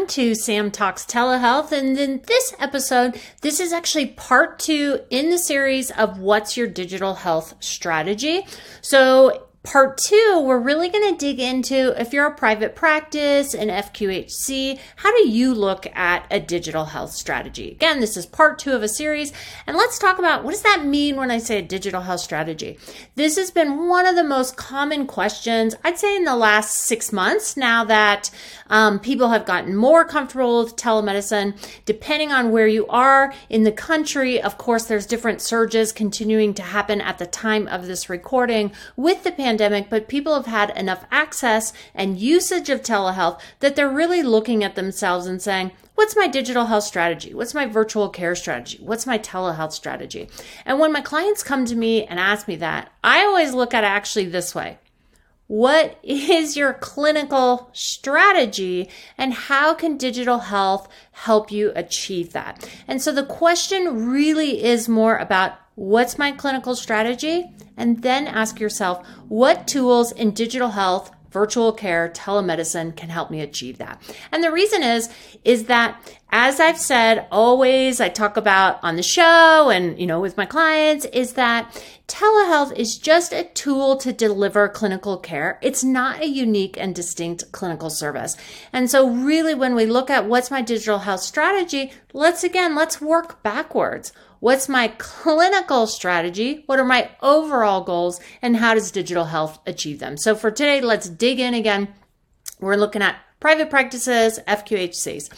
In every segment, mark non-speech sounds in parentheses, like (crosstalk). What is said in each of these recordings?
Everyone to Sam Talks Telehealth. And in this episode, this is actually part two in the series of What's Your Digital Health Strategy. So part two, we're really going to dig into if you're a private practice, an FQHC, how do you look at a digital health strategy? Again, this is part two of a series, and let's talk about what does that mean when I say a digital health strategy? This has been one of the most common questions, I'd say, in the last six months now that um, people have gotten more comfortable with telemedicine. Depending on where you are in the country, of course, there's different surges continuing to happen at the time of this recording with the pandemic pandemic, but people have had enough access and usage of telehealth that they're really looking at themselves and saying, What's my digital health strategy? What's my virtual care strategy? What's my telehealth strategy? And when my clients come to me and ask me that, I always look at it actually this way. What is your clinical strategy and how can digital health help you achieve that? And so the question really is more about what's my clinical strategy? And then ask yourself, what tools in digital health virtual care, telemedicine can help me achieve that. And the reason is, is that as I've said, always I talk about on the show and, you know, with my clients is that telehealth is just a tool to deliver clinical care. It's not a unique and distinct clinical service. And so really when we look at what's my digital health strategy, let's again, let's work backwards. What's my clinical strategy? What are my overall goals? And how does digital health achieve them? So for today, let's dig in again. We're looking at private practices, FQHCs.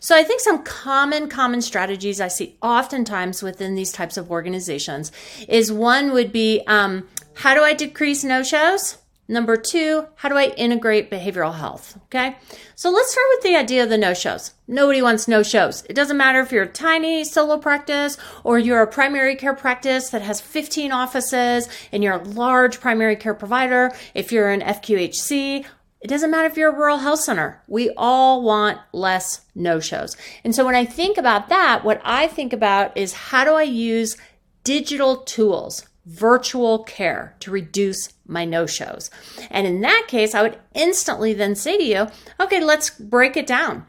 So I think some common, common strategies I see oftentimes within these types of organizations is one would be um, how do I decrease no shows? Number two, how do I integrate behavioral health? Okay. So let's start with the idea of the no shows. Nobody wants no shows. It doesn't matter if you're a tiny solo practice or you're a primary care practice that has 15 offices and you're a large primary care provider. If you're an FQHC, it doesn't matter if you're a rural health center. We all want less no shows. And so when I think about that, what I think about is how do I use digital tools virtual care to reduce my no shows. And in that case, I would instantly then say to you, okay, let's break it down.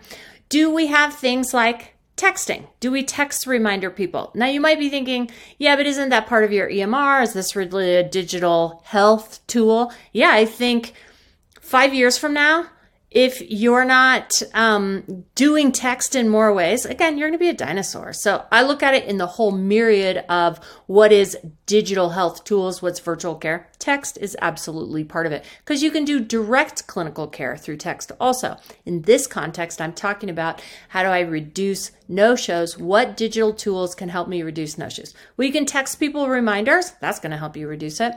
Do we have things like texting? Do we text reminder people? Now you might be thinking, yeah, but isn't that part of your EMR? Is this really a digital health tool? Yeah, I think five years from now, if you're not um, doing text in more ways, again, you're going to be a dinosaur. So I look at it in the whole myriad of what is digital health tools, what's virtual care. Text is absolutely part of it because you can do direct clinical care through text also. In this context, I'm talking about how do I reduce no shows? What digital tools can help me reduce no shows? Well, you can text people reminders. That's going to help you reduce it.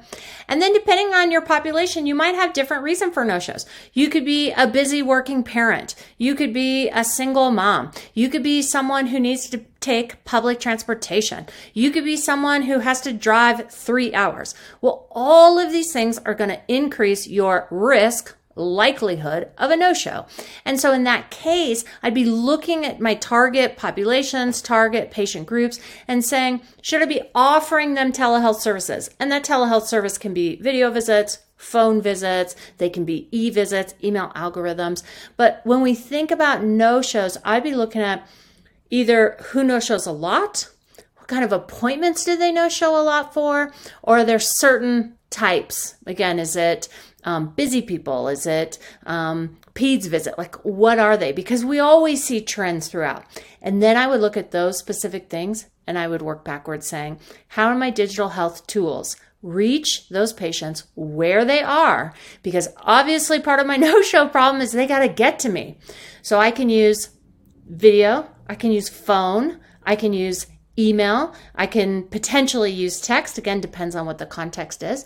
And then depending on your population, you might have different reason for no shows. You could be a busy working parent. You could be a single mom. You could be someone who needs to take public transportation. You could be someone who has to drive three hours. Well, all of these things are going to increase your risk likelihood of a no show. And so in that case, I'd be looking at my target populations, target patient groups, and saying, should I be offering them telehealth services? And that telehealth service can be video visits, phone visits, they can be e visits, email algorithms. But when we think about no shows, I'd be looking at either who no shows a lot, what kind of appointments do they no show a lot for, or are there certain types? Again, is it um, busy people? Is it um, PEDS visit? Like, what are they? Because we always see trends throughout. And then I would look at those specific things and I would work backwards saying, how are my digital health tools reach those patients where they are? Because obviously, part of my (laughs) no show problem is they got to get to me. So I can use video, I can use phone, I can use email, I can potentially use text. Again, depends on what the context is.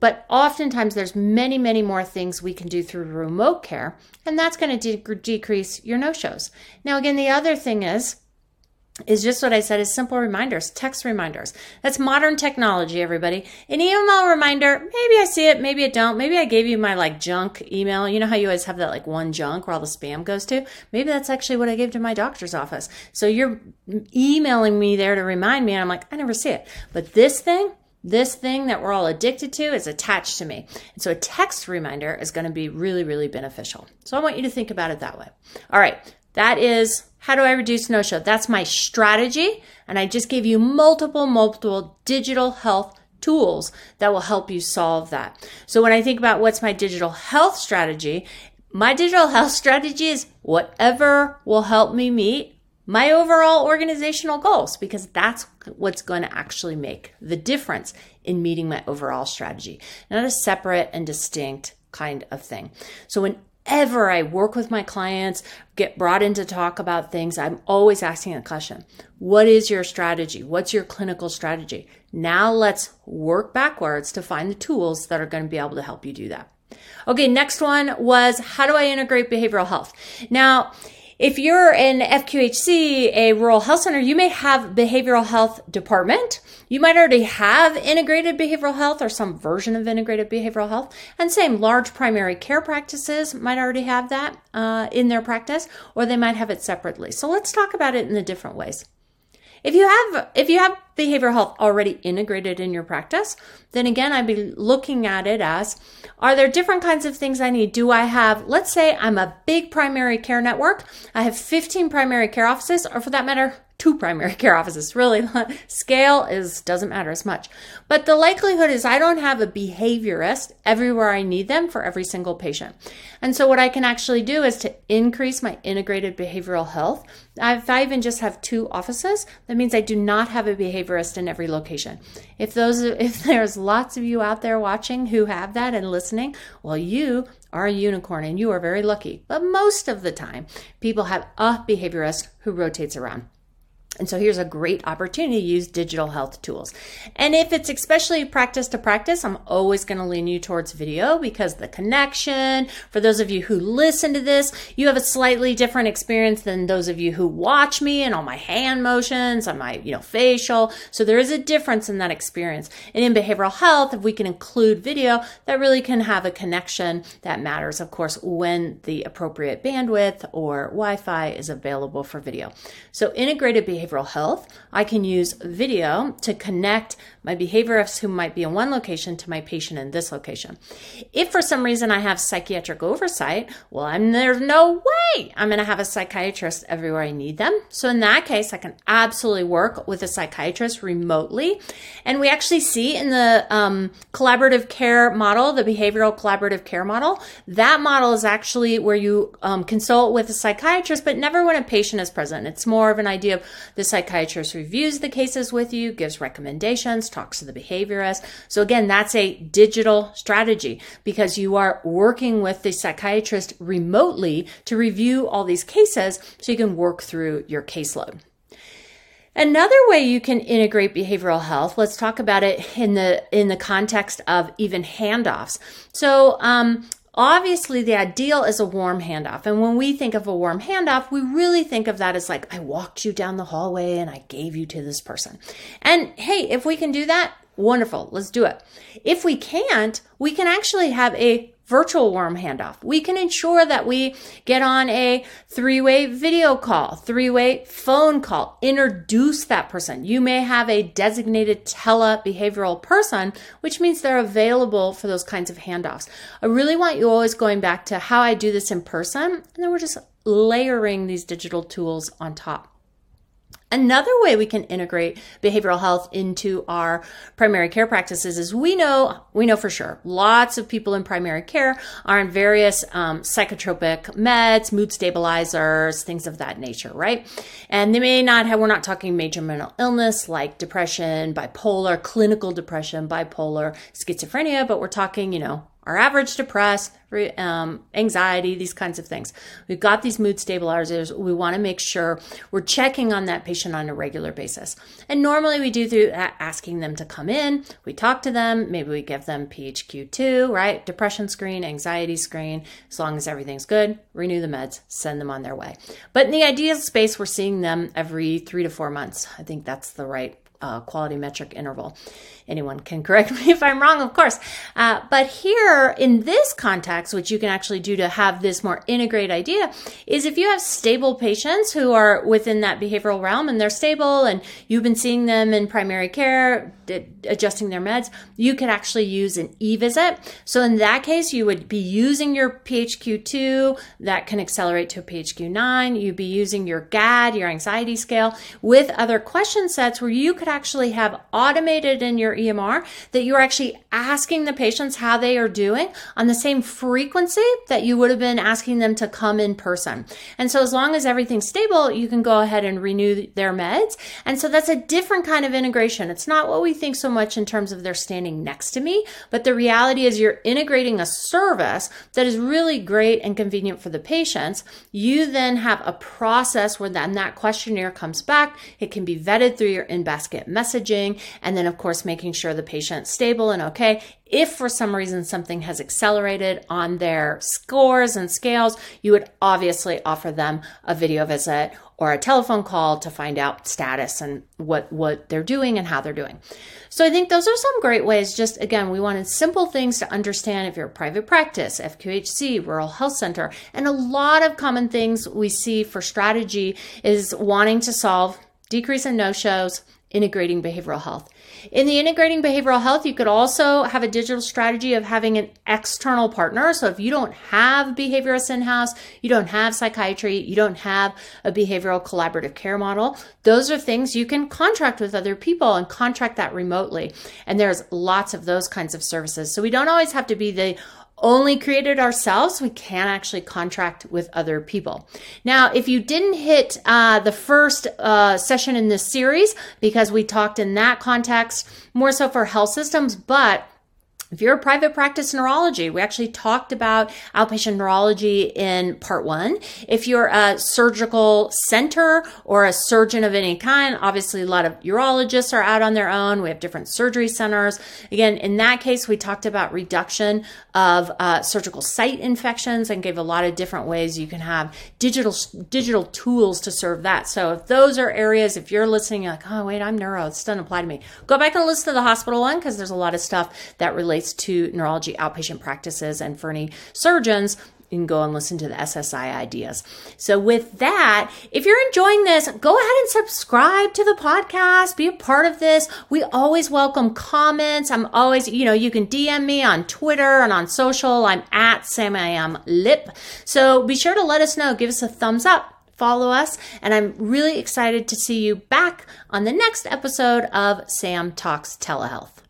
But oftentimes, there's many, many more things we can do through remote care, and that's going to de- decrease your no shows. Now, again, the other thing is, is just what I said is simple reminders, text reminders. That's modern technology, everybody. An email reminder, maybe I see it, maybe I don't. Maybe I gave you my like junk email. You know how you always have that like one junk where all the spam goes to? Maybe that's actually what I gave to my doctor's office. So you're emailing me there to remind me, and I'm like, I never see it. But this thing, this thing that we're all addicted to is attached to me. And so a text reminder is going to be really, really beneficial. So I want you to think about it that way. All right. That is how do I reduce no show? That's my strategy. And I just gave you multiple, multiple digital health tools that will help you solve that. So when I think about what's my digital health strategy, my digital health (laughs) strategy is whatever will help me meet my overall organizational goals because that's what's going to actually make the difference in meeting my overall strategy, not a separate and distinct kind of thing. So whenever I work with my clients, get brought in to talk about things, I'm always asking a question. What is your strategy? What's your clinical strategy? Now let's work backwards to find the tools that are going to be able to help you do that. Okay, next one was how do I integrate behavioral health? Now, if you're in FQHC, a rural health center, you may have behavioral health department. You might already have integrated behavioral health or some version of integrated behavioral health. And same, large primary care practices might already have that uh, in their practice, or they might have it separately. So let's talk about it in the different ways. If you have if you have behavioral health already integrated in your practice, then again I'd be looking at it as are there different kinds of things I need? Do I have let's say I'm a big primary care network. I have 15 primary care offices or for that matter two primary (laughs) care offices. Really, (laughs) scale is doesn't matter as much. But the likelihood is I don't have a behaviorist everywhere I need them for every single patient. And so what I can actually do is to increase my integrated behavioral health. If I even just have two offices, that means I do not have a behaviorist in every location. If those (laughs) if there's lots of you out there watching who have that and listening, well you are a unicorn and you are very lucky. But most of the time, people have a behaviorist who rotates around. And so here's a great opportunity to use digital health tools. And if it's especially practice to practice, I'm always going to lean you towards video because the connection, for those of you who listen to this, you have a slightly different experience than those of you who watch me and all my hand motions and my, you know, facial. So there is a difference in that experience. And in behavioral health, if we can include video, that really can have a connection that matters, of course, when the appropriate bandwidth or Wi-Fi is available for video. So integrated behavior behavioral health. I can use video to connect my behaviorists who might be in one location to my patient in this location. If for some reason I have psychiatric oversight, well, I'm, there's no way I'm going to have a psychiatrist everywhere I need them. So in that case, I can absolutely work with a psychiatrist remotely. And we actually see in the um, collaborative care model, the behavioral collaborative care model, that model is actually where you um, consult with a psychiatrist, but never when a patient is present. It's more of an idea of the psychiatrist reviews the cases with you, gives recommendations, talks to the behaviorist. So again, that's a digital strategy because you are working with the psychiatrist remotely to review all these cases so you can work through your caseload. Another way you can integrate behavioral health, let's talk about it in the in the context of even handoffs. So, um, Obviously, the ideal is a warm handoff. And when we think of a warm handoff, we really think of that as like, I walked you down the hallway and I gave you to this person. And hey, if we can do that, wonderful, let's do it. If we can't, we can actually have a virtual warm handoff. We can ensure that we get on a three way video call, three way phone call, introduce that person. You may have a designated tele behavioral person, which means they're available for those kinds of handoffs. I really want you always going back to how I do this in person, and then we're just layering these digital tools on top. Another way we can integrate behavioral health into our primary care practices is we know we know for sure lots of people in primary care are on various um, psychotropic meds, mood stabilizers, things of that nature, right? And they may not have. We're not talking major mental illness like depression, bipolar, clinical depression, bipolar, schizophrenia, but we're talking, you know, our average depressed, um, anxiety, these kinds of things. We've got these mood stabilizers. We want to make sure we're checking on that patient on a regular basis. And normally we do through asking them to come in. We talk to them. Maybe we give them PHQ2, right? Depression screen, anxiety screen. As long as everything's good, renew the meds, send them on their way. But in the ideal space, we're seeing them every three to four months. I think that's the right uh, quality metric interval. Anyone can (laughs) correct me if I'm wrong, of course. Uh, but here in this context, which you can actually do to have this more integrated idea, is if you have stable patients who are within that behavioral realm and they're stable and you've been seeing them in primary care, adjusting their meds, you could actually use an e-visit. So in that case, you would be using your PHQ-2 that can accelerate to a PHQ-9. You'd be using your GAD, your anxiety scale, with other question sets where you could actually have automated in your EMR that you're actually asking the patients how they are doing on the same frequency that you would have been asking them to come in person. And so as long as everything's stable, you can go ahead and renew their meds. And so that's a different kind of integration. It's not what we think so much in terms of they're standing next to me, but the reality is you're integrating a service that is really great and convenient for the patients. You then have a process where then that questionnaire comes back. It can be vetted through your messaging. And then of course, making sure the patient's stable and okay. If for some reason something has accelerated on their scores and scales, you would obviously offer them a video visit or a telephone call to find out status and what what they're doing and how they're doing. So I think those are some great ways just again we wanted simple things to understand if you're a private practice, FQHC, rural health center, and a lot of common things we see for strategy is wanting to solve decrease in no-shows, integrating behavioral health. In the integrating behavioral health, you could also have a digital strategy of having an external partner. So if you don't have behaviorists in house, you don't have psychiatry, you don't have a behavioral collaborative care model, those are things you can contract with other people and contract that remotely. And there's lots of those kinds of services. So we don't always have to be the only created ourselves, we can actually contract with other people. Now, if you didn't hit uh, the first uh, session in this series, because we talked in that context more so for health systems, but if you're a private practice neurology, we actually talked about outpatient neurology in part one. If you're a surgical center or a surgeon of any kind, obviously a lot of urologists are out on their own. We have different surgery centers. Again, in that case, we talked about reduction of uh, surgical site infections and gave a lot of different ways you can have digital digital tools to serve that. So if those are areas, if you're listening, you're like, oh wait, I'm neuro, this doesn't apply to me. Go back and listen to the hospital one because there's a lot of stuff that relates to neurology outpatient practices and for any surgeons you can go and listen to the SSI ideas. So, with that, if you're enjoying this, go ahead and subscribe to the podcast, be a part of this. We always welcome comments. I'm always, you know, you can DM me on Twitter and on social. I'm at Sam I am Lip. So, be sure to let us know, give us a thumbs up. Follow us, and I'm really excited to see you back on the next episode of Sam Talks Telehealth.